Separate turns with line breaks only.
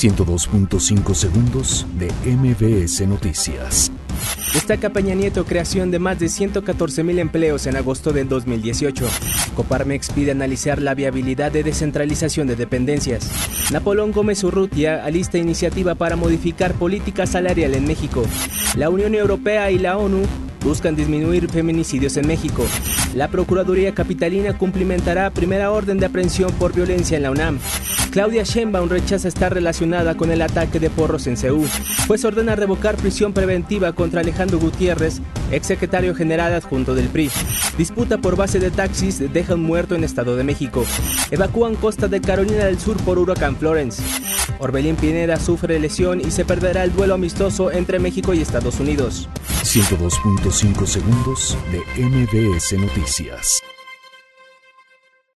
102.5 segundos de MBS Noticias.
Destaca Peña Nieto creación de más de 114 mil empleos en agosto del 2018. Coparmex pide analizar la viabilidad de descentralización de dependencias. Napoleón Gómez Urrutia alista iniciativa para modificar política salarial en México. La Unión Europea y la ONU buscan disminuir feminicidios en México. La Procuraduría Capitalina cumplimentará primera orden de aprehensión por violencia en la UNAM. Claudia Sheinbaum rechaza estar relacionada con el ataque de porros en Seúl. Pues ordena revocar prisión preventiva contra Alejandro Gutiérrez, exsecretario general adjunto del PRI. Disputa por base de taxis deja un muerto en Estado de México. Evacúan costa de Carolina del Sur por huracán Florence. Orbelín Pineda sufre lesión y se perderá el duelo amistoso entre México y Estados Unidos.
102.5 segundos de MBS Noticias.